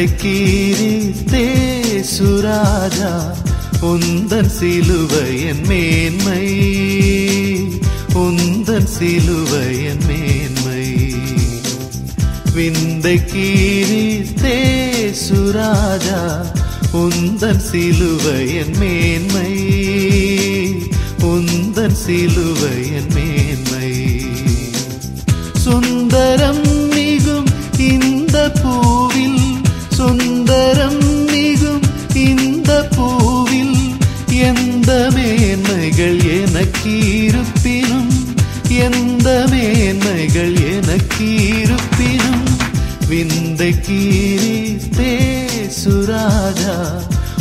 விந்தைக்கீரித்தே சுராஜா உந்தன் சிலுவையன் மேன்மை. உந்தன் சிலுவையன் மேன்மை. விந்தைக்கீரித்தே சுராஜா உந்தன் சிலுவையன் மேன்மை. உந்தன் சிலுவையன் மேன்மை விந்தை கீரித்தே சுராஜா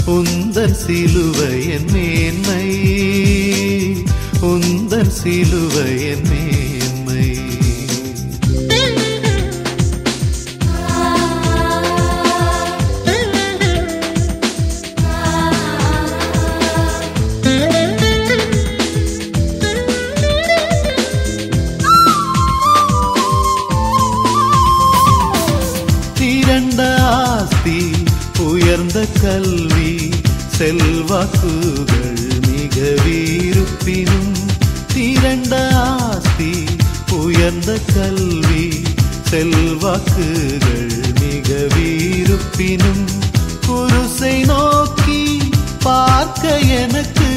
உந்தன் சிலுவையன் மேன்மை உந்தன் சிலுவையன் மேன்மை. இருப்பினும் குருசை நோக்கி பார்க்க எனக்கு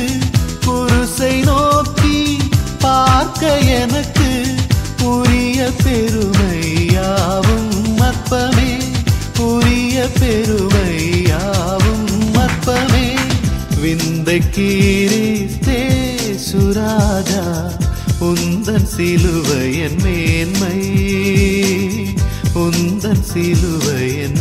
குருசை நோக்கி பார்க்க எனக்கு புரிய பெருமையாவும் மற்பமே புரிய பெருமையாவும் மற்பமே விந்தை கீரித்தே சுராஜா உந்தன் சிலுவையன் மேன்மை. உந்தன் சிலுவையன்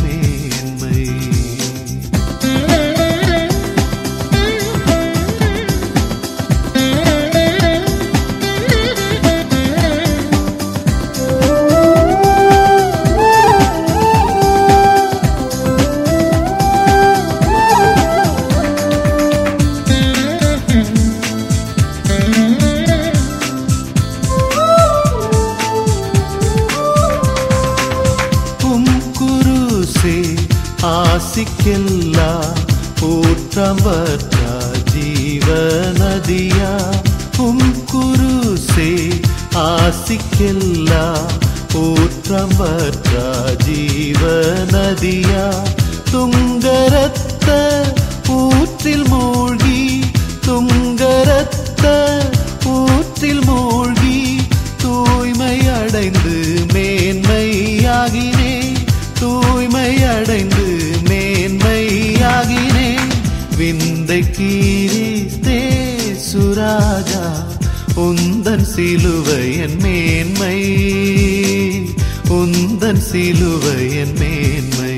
சிலுவையன் மேன்மை.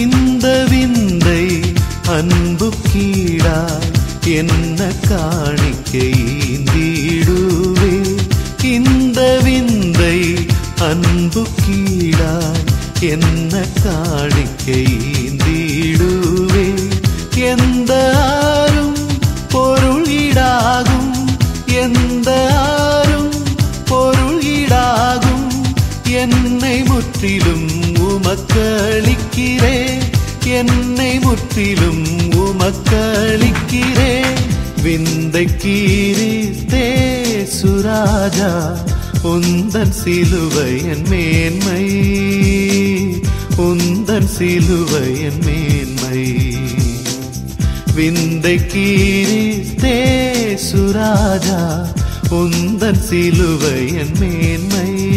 இந்த விந்தை அன்பு கீழா என்ன காணிக்கை? அன்பு கீழாய் என்ன காணிக்கை ஈந்திடுவே? எந்த ஆரும் பொருள் ஈடாகும். எந்த ஆரும் பொருள் ஈடாகும். என்னை முற்றிலும் உமக்களிக்கிறே. என்னை முற்றிலும் உந்தன் சிலுவை என் மேன்மை. உந்தன் சிலுவை என் மேன்மை. விந்தை கீரித்தே சுராஜா உந்தன் சிலுவை என் மேன்மை.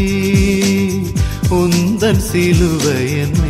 உந்தன் சிலுவை என்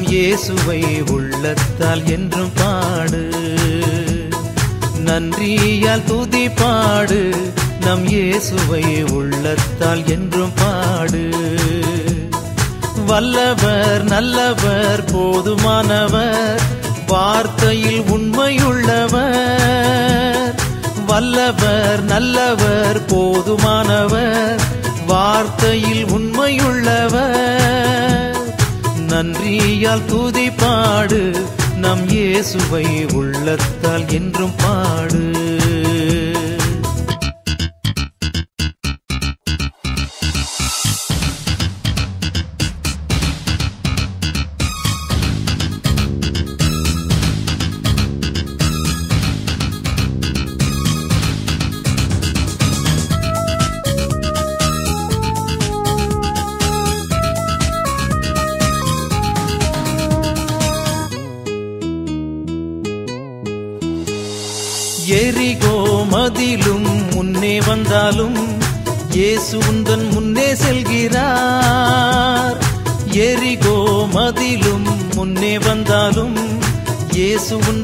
நம் இயேசுவை உள்ளத்தால் என்றும் பாடு. நன்றியால் துதி பாடு. நம் இயேசுவை உள்ளத்தால் என்றும் பாடு. வல்லவர் நல்லவர் போதுமானவர் வார்த்தையில் உண்மையுள்ளவர். வல்லவர் நல்லவர் போதுமானவர் வார்த்தையில் உண்மையுள்ளவர். நன்றியால் துதி பாடு நம் இயேசுவை உள்ளத்தால் என்றும் பாடு.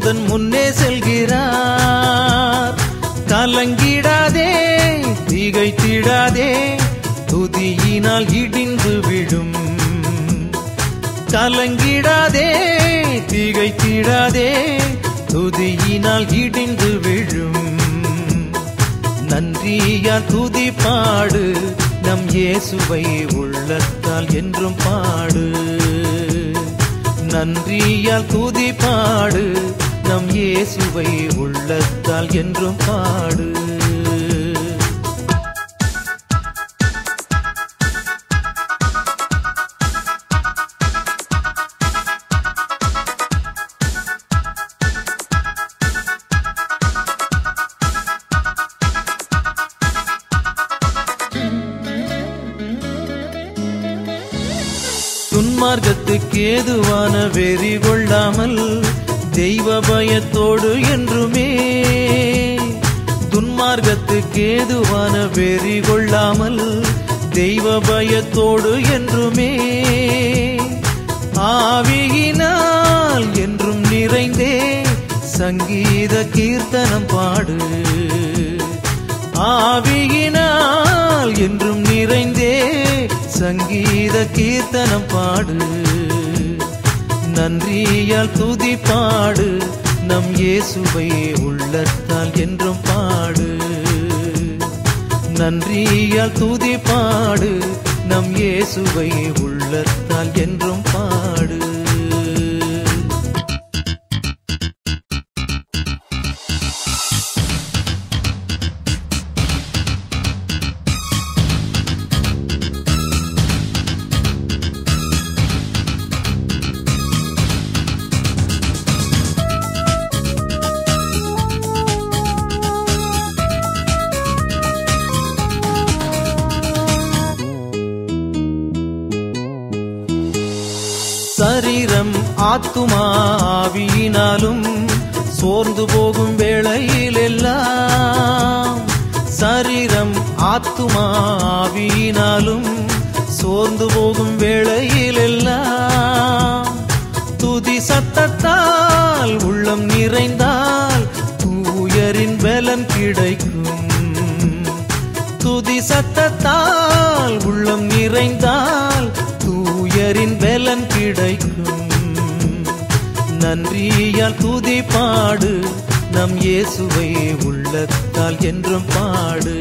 தன் முன்னே செல்கிறார். கலங்கிடாதே திகைத்திடாதே துதியினால் இடிந்து விடும். கலங்கிடாதே திகைத்திடாதே துதியினால் இடிந்து விழும். நன்றியா துதி பாடு நம் இயேசுவை உள்ளத்தால் என்றும் பாடு. நன்றியால் துதி பாடு நம் இயேசுவை உள்ளத்தால் என்றும் பாடு. துன்மார்க்கத்துக்கு ஏதுவான வெறி தெய்வ என்றுமே துன்மார்க்கத்துக்கு ஏதுவான வெறி கொள்ளாமல் தெய்வ பயத்தோடு என்றுமே ஆவியினால் என்றும் நிறைந்தே சங்கீத கீர்த்தனம் பாடு. ஆவியினால் என்றும் நிறைந்தே சங்கீத கீர்த்தனம் பாடு. நன்றியால் துதி பாடு. நம் இயேசுவை உள்ளத்தால் என்றும் பாடு. நன்றியால் துதி பாடு. நம் இயேசுவை உள்ளத்தால் என்றும் சரீரம் ஆத்துமா ஆவியினாலும் சோர்ந்து போகும் வேளையில் எல்லாம் சரீரம் ஆத்துமா ஆவியினாலும் சோர்ந்து போகும் வேளையில் எல்லாம் துதி சத்தத்தால் உள்ளம் நிறைந்தால் தூயரின் பலன் கிடைக்கும். துதி சத்தத்தால் உள்ளம் நிறைந்தால் பெயரின் பலன் கிடைக்கும். நன்றியால் துதி பாடு நம் இயேசுவை உள்ளத்தால் என்றும் பாடு.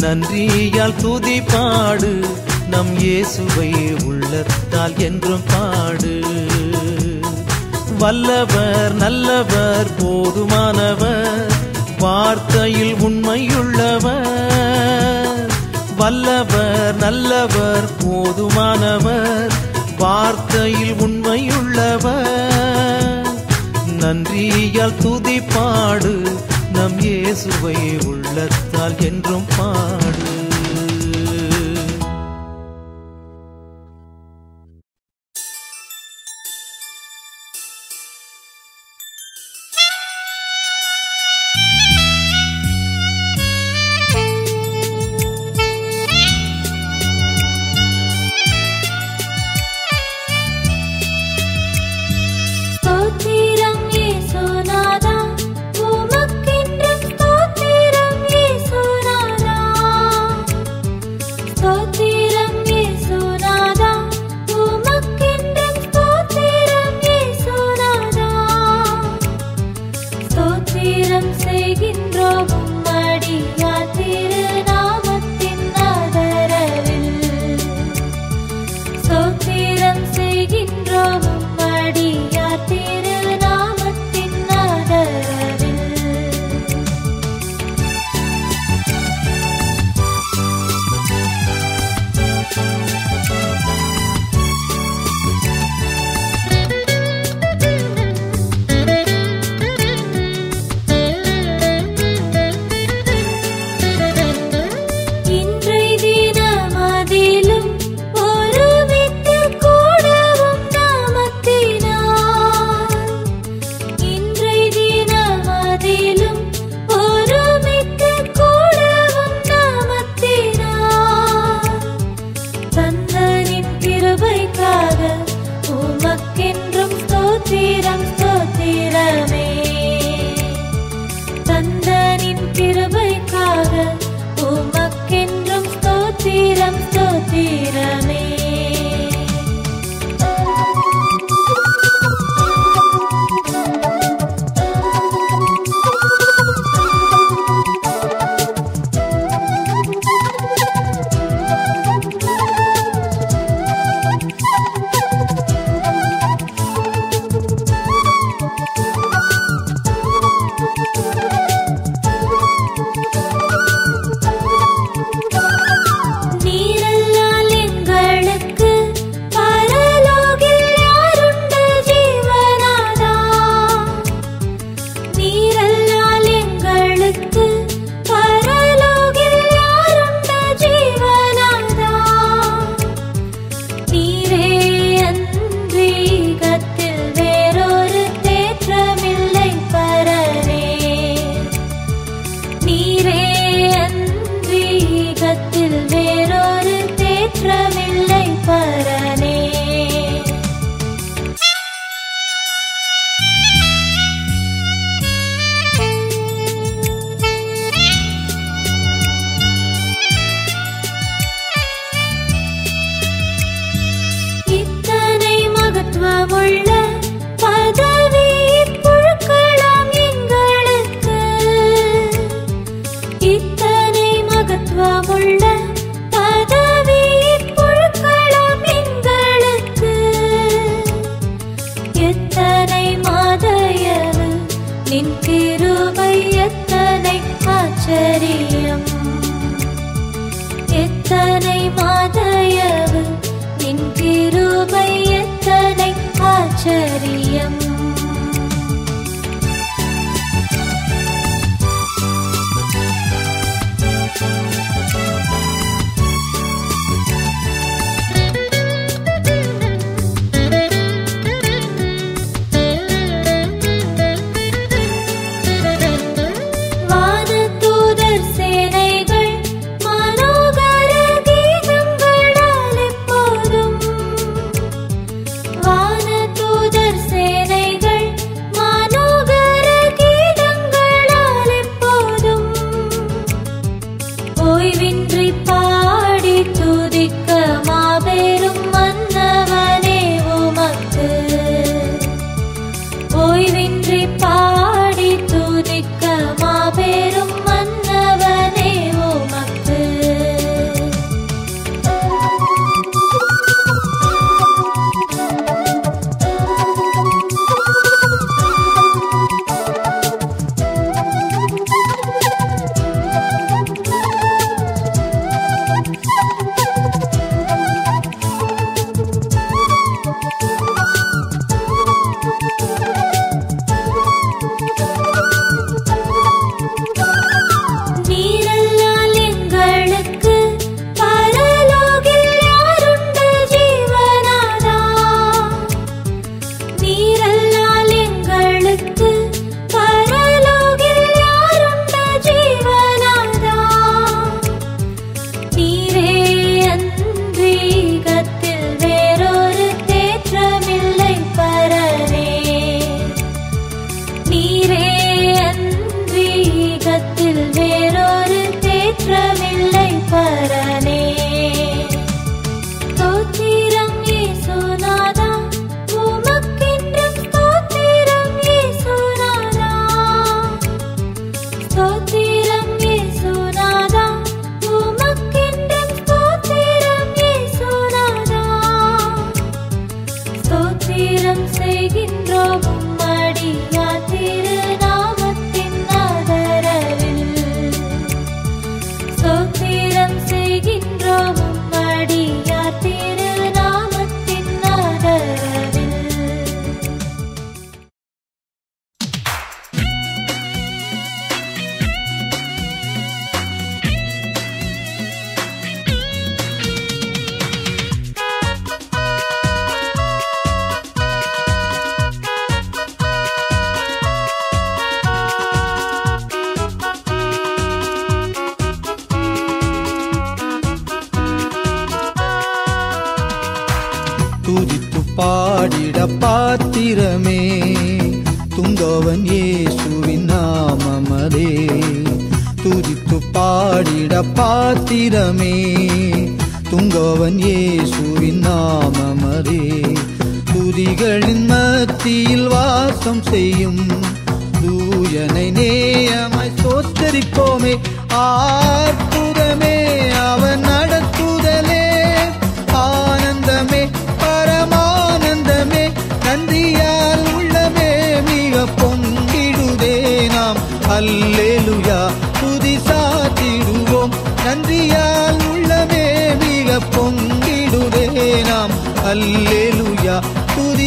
நன்றியால் துதி பாடு நம் இயேசுவை உள்ளத்தால் என்றும் பாடு. வல்லவர் நல்லவர் போதுமானவர் வார்த்தையில் உண்மையுள்ளவர். வல்லவர் நல்லவர் போதுமானவர் வார்த்தையில் உண்மையுள்ளவர். நன்றியால் துதி பாடு நம் இயேசுவை உள்ளத்தால் என்றும் பாடு.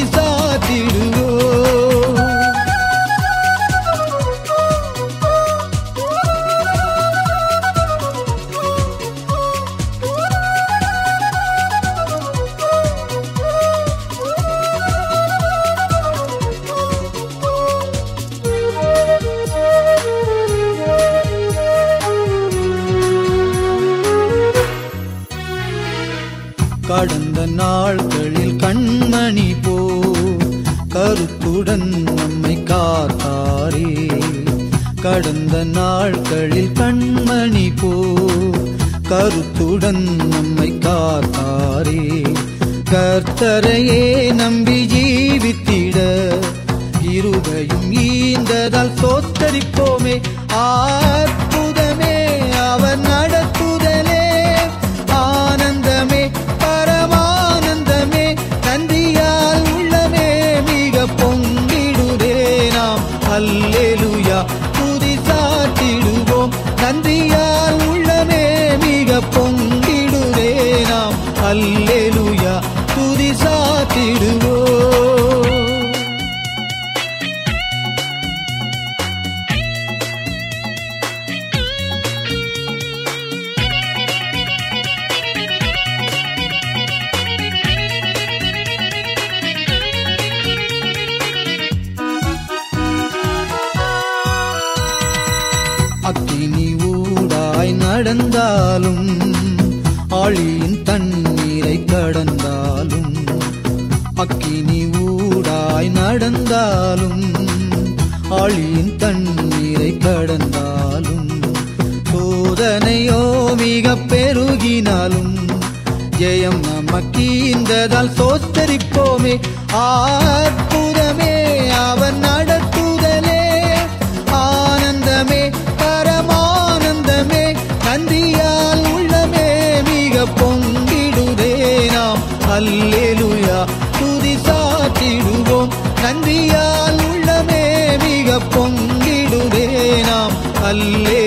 ಸಾತಿಡುವೋ கடந்த நாட்களில் கண்மணி போ கருத்துடன் நம்மை காத்தாரே. கர்த்தரையே நம்பி ஜீவித்திட இருவையும் ஈந்ததால் சோத்தரிப்போமே ஆர் கடந்தாலும் ஆழியின் தண்ணீரை கடந்தாலும் சோதனையோ மிக பெருகினாலும் ஜெயம் நமக்கு இந்ததால் சோத்தரிப்போமே. ஆற்புதமே அவன் நடத்துதலே. ஆனந்தமே பரமானந்தமே கந்தியால் உள்ளமே மிக பொங்கிடுதே நாம். அல்லேலுயா துதி சாத்திடுவோம் நன்றி ಅಲ್ಲೇ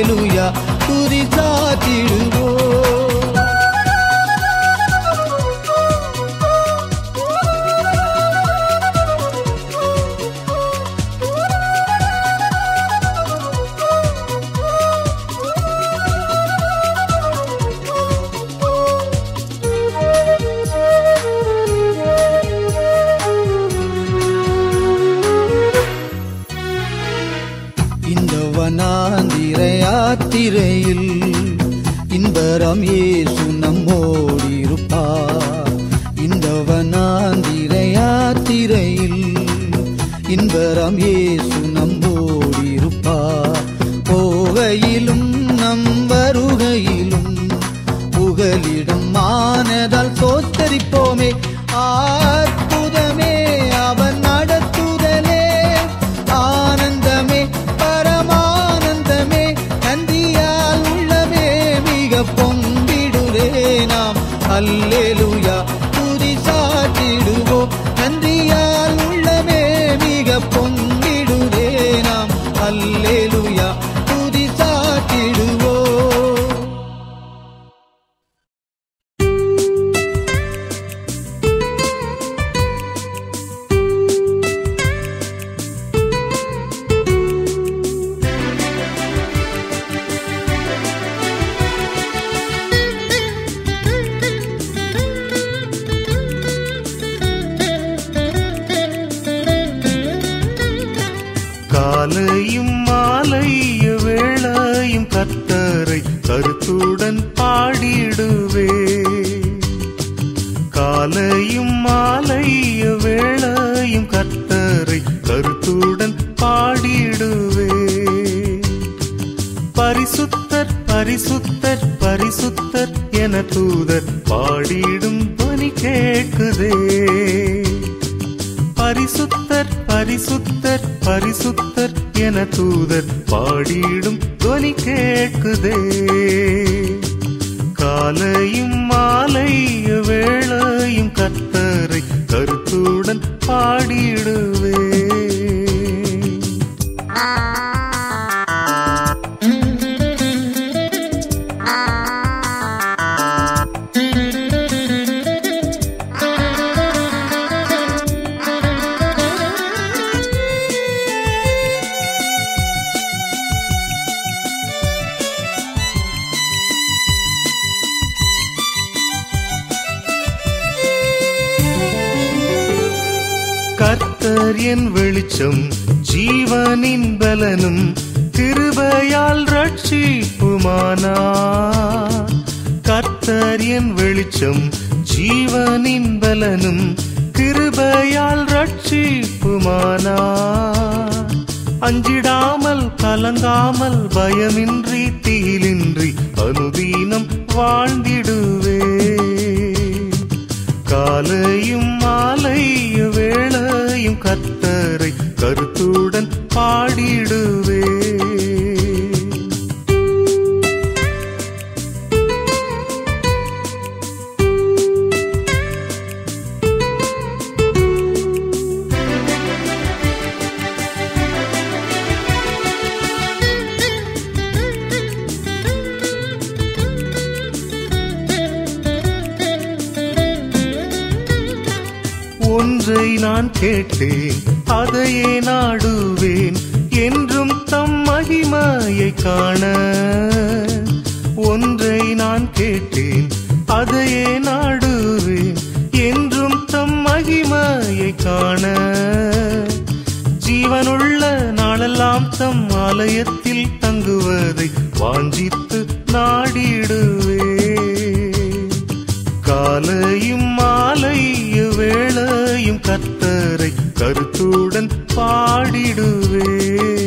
Hallelujah. கர்த்தர் என் வெளிச்சம் ஜீவனின் பலனும் கிருபையால் ரட்சிப்புமானா. கர்த்தர் என் வெளிச்சம் ஜீவனின் பலனும் கிருபையால் ரட்சிப்புமானா. அஞ்சிடாமல் கலங்காமல் பயமின்றி தீலின்றி அனுதீனம் வாழ்ந்திடுவே. காலையும் கத்தரை கருத்துடன் பாடிடு. கேட்டேன் அதையே நாடுவேன் என்றும் தம் மகிமையை காண. ஒன்றை நான் கேட்டேன் அதையே நாடுவேன் என்றும் தம் மகிமையை காண. ஜீவனுள்ள நாளெல்லாம் தம் ஆலயத்தில் தங்குவதை வாஞ்சித்து பாடிடுவே.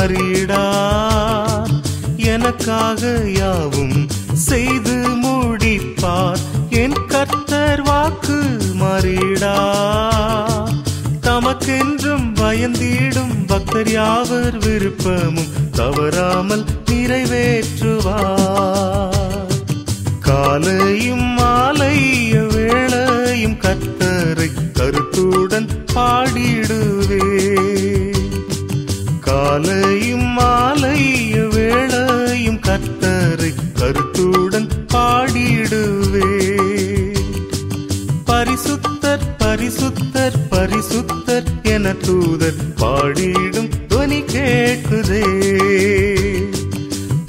மாறிடார் எனக்காக யாவும் செய்து முடிப்பார். என் கர்த்தர் வாக்கு மாறிடார் தமக்கென்றும் பயந்தீடும் பக்தர் யாவர் விருப்பமும் தவறாமல் நிறைவேற்றுவார். காலையும் மாலைய வேளையும் கத்தரை கருத்துடன் பாடிடுவார் தூதன் பாடிடும் துணி கேட்குதே.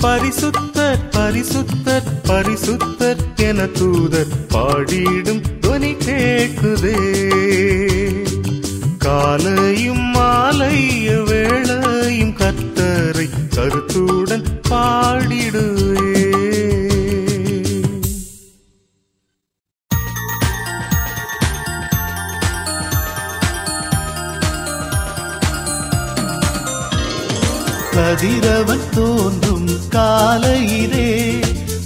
பரிசுத்தர் பரிசுத்தர் பரிசுத்தர் என தூதர் பாடிடும் துணி கேட்குதே. காலையும் கதிரவன் தோன்றும் காலையிலே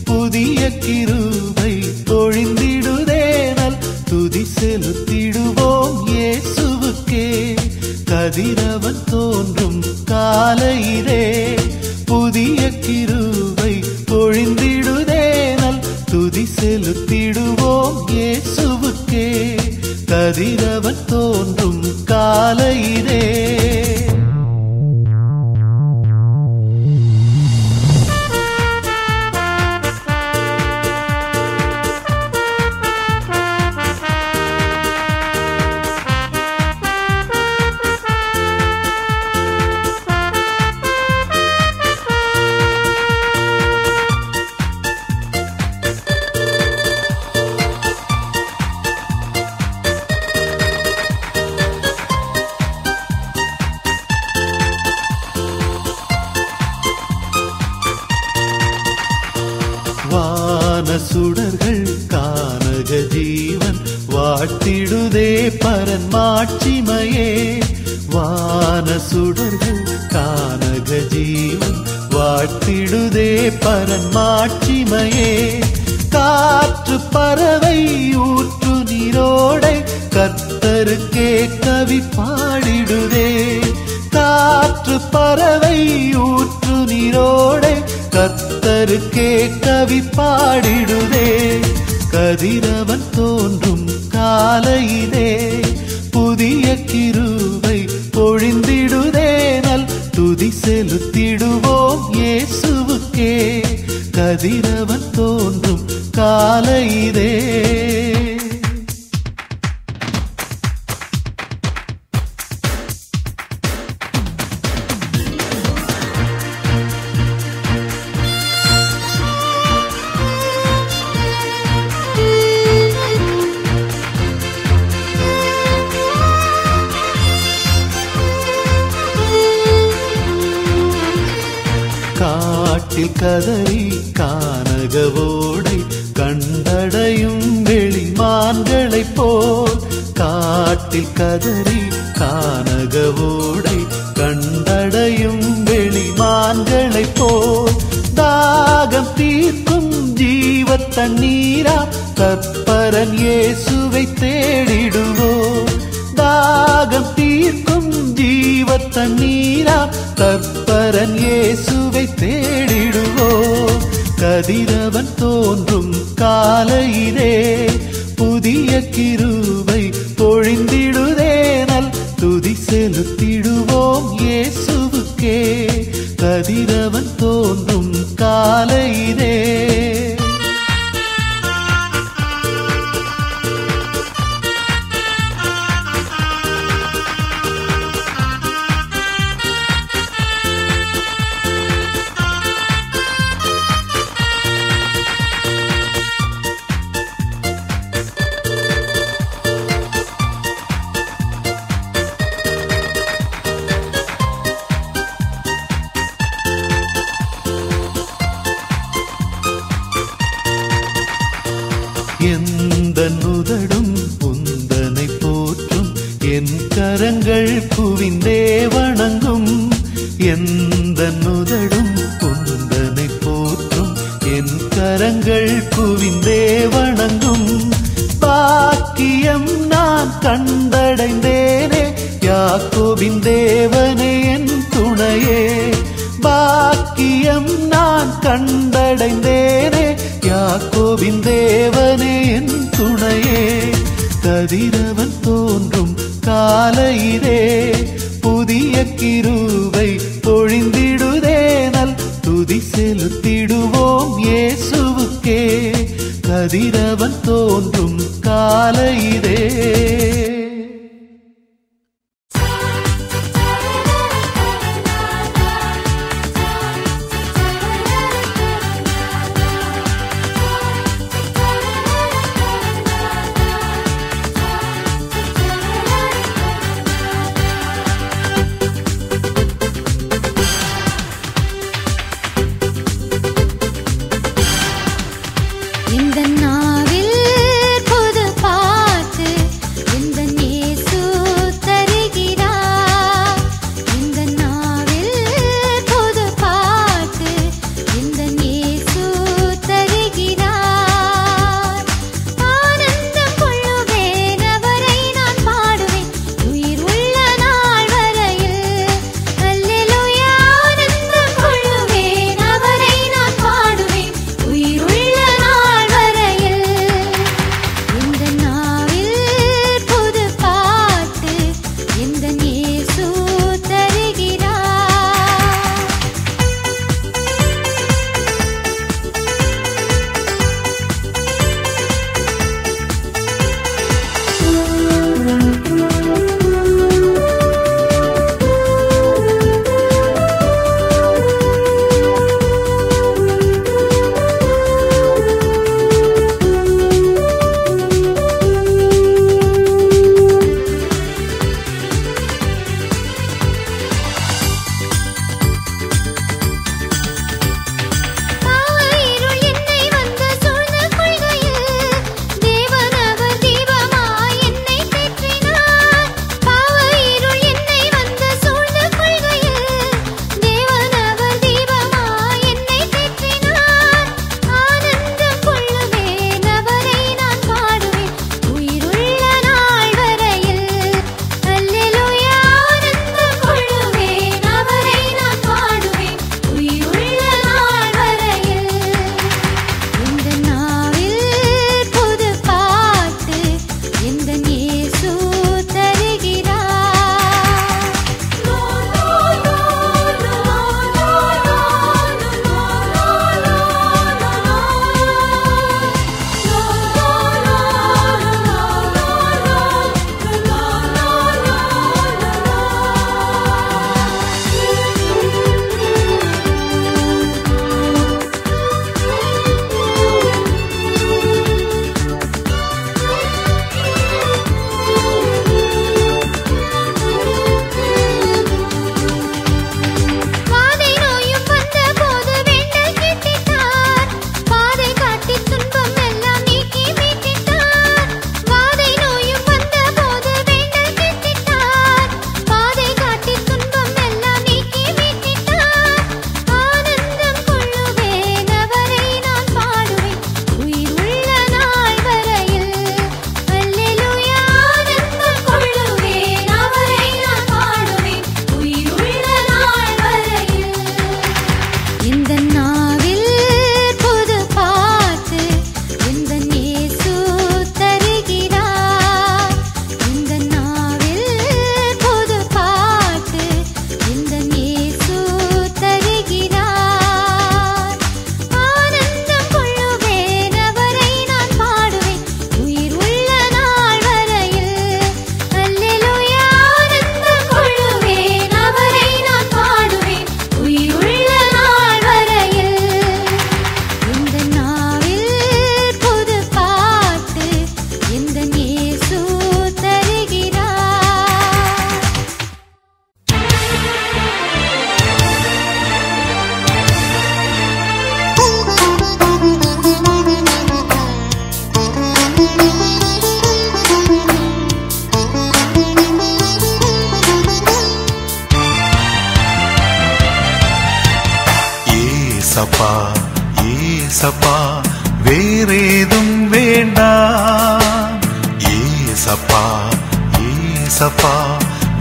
புதிய கிருபை பொழிந்திடுதேனல் துதி செலுத்திடுவோம் இயேசுவுக்கே. கதிரவன் தோன்றும் காலையிலே புதிய கிருபை பொழிந்திடுதேனல் துதி செலுத்திடுவோம் இயேசுவுக்கே. கதிரவன் தோன்றும் காலையிலே. கதிரவன் தோன்றும் காலை இதே.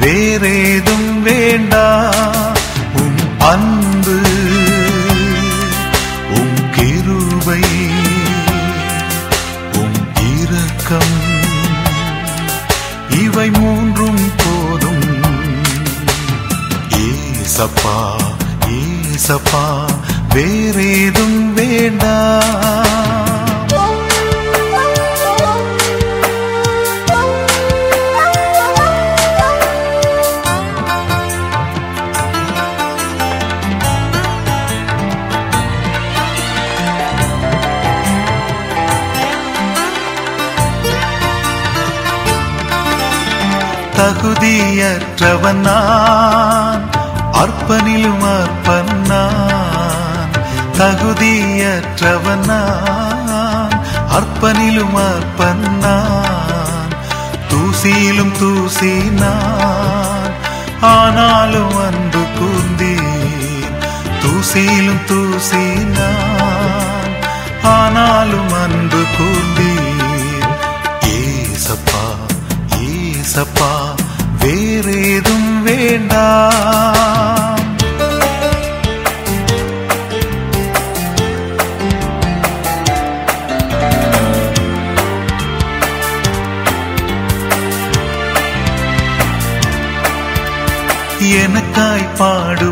വേറേതും വേണ്ട.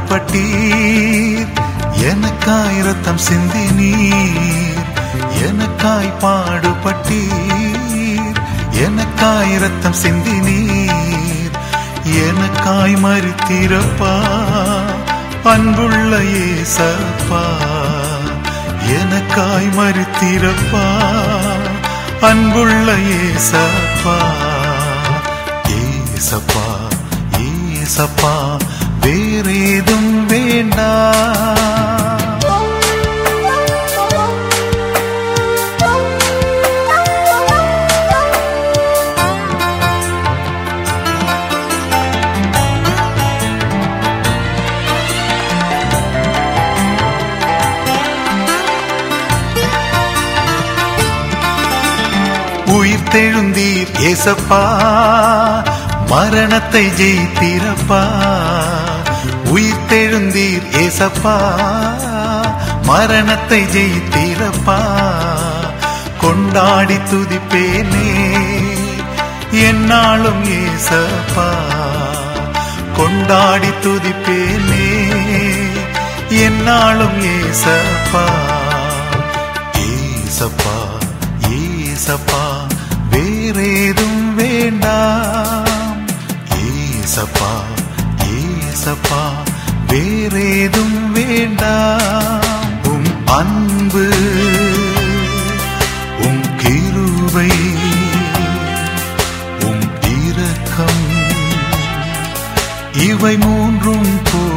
பாடுபட்டீர். எனக்காய் ரத்தம் சிந்தி நீர் எனக்காய் பாடுபட்டீர். எனக்காய் ரத்தம் சிந்தி நீர் எனக்காய் மறித்திரப்பா அன்புள்ள ஏசப்பா. எனக்காய் மறுத்திரப்பா அன்புள்ள ஏசப்பா. ஏசப்பா ஏசப்பா. வேறேதும் வேண்டாம் உயிர் தெழுந்தீர் ஏசப்பா மரணத்தை ஜெயித்திரப்பா. உயிர் தெழுந்தீர் ஏசப்பா. மரணத்தை ஜெயித்தீரப்பா. கொண்டாடி துதிப்பேனே. என்னாலும் ஏசப்பா. கொண்டாடி துதிப்பேனே. என்னாலும் ஏசப்பா. ஏசப்பா ஏசப்பா வேறேதும் வேண்டாம். ஏசப்பா ஏசப்பா வேறேதும் வேண்டாம். உம் அன்பு உம் கிருவை உம் இரக்கம். இவை மூன்றும் போ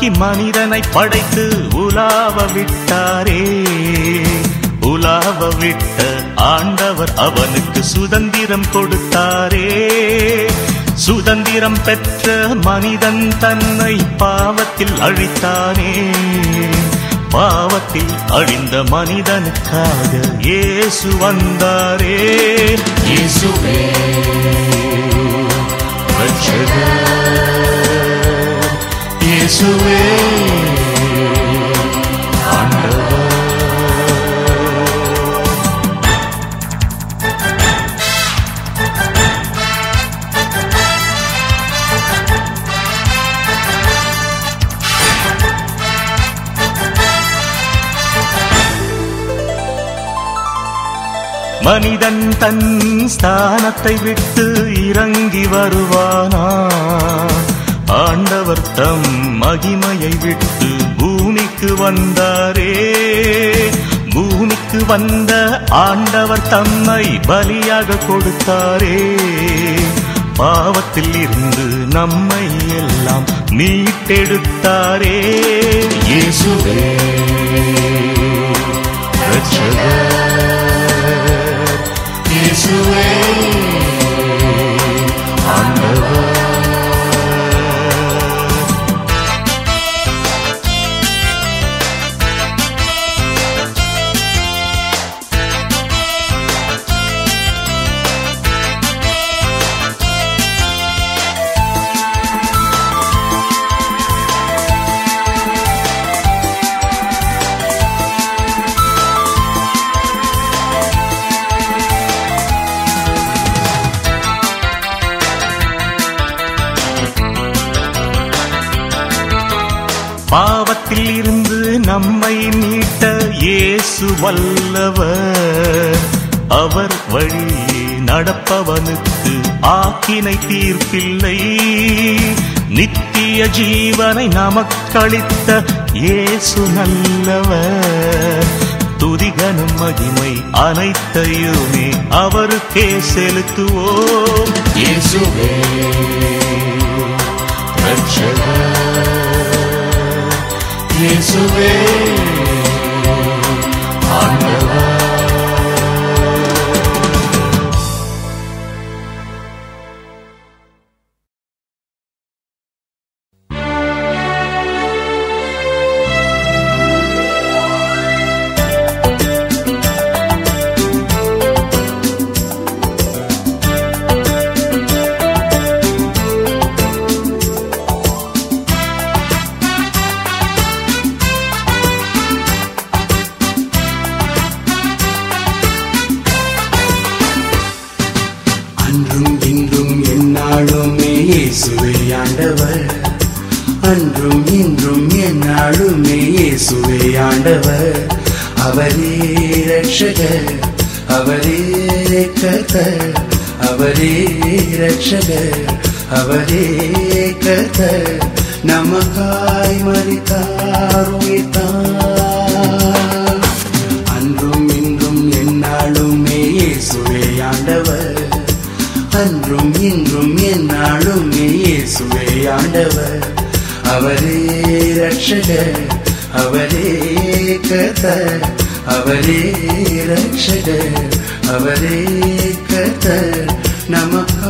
உருவாக்கி மனிதனை படைத்து உலாவ விட்டாரே. உலாவ விட்ட ஆண்டவர் அவனுக்கு சுதந்திரம் கொடுத்தாரே. சுதந்திரம் பெற்ற மனிதன் தன்னை பாவத்தில் அழித்தானே. பாவத்தில் அழிந்த மனிதனுக்காக இயேசு வந்தாரே. இயேசுவே ரட்சகர். இயேசுவே. மனிதன் தன் ஸ்தானத்தை விட்டு இறங்கி வருவானா? ஆண்டவர் தம் மகிமையை விட்டு பூமிக்கு வந்தாரே. பூமிக்கு வந்த ஆண்டவர் தம்மை பலியாக கொடுத்தாரே. பாவத்தில் இருந்து நம்மை எல்லாம் மீட்டெடுத்தாரே. இயேசுவே ரட்சகர் இயேசுவே. நம்மை நீட்ட இயேசு வல்லவர். அவர் வழியே நடப்பவனுக்கு ஆக்கினை தீர்ப்பில்லை. நித்திய ஜீவனை நமக்களித்த இயேசு நல்லவர். துதிகனும் மகிமை அனைத்தையுமே அவருக்கே செலுத்துவோம். இயேசுவே ரட்சகர். இயேசுவே. ஆண்டவர். ரட்சகர் அவரே கர்த்தர் நமக்காய் மறித்தார் உயிர்த்தார் அன்றும் இன்றும் எந்நாளுமே இயேசுவே அன்றும் இன்றும் எந்நாளுமே இயேசுவே ஆண்டவர். அவரே ரட்சகர் அவரே கர்த்தர் அவரே ரட்சகர் அவரே கர்த்தர் நமக்கு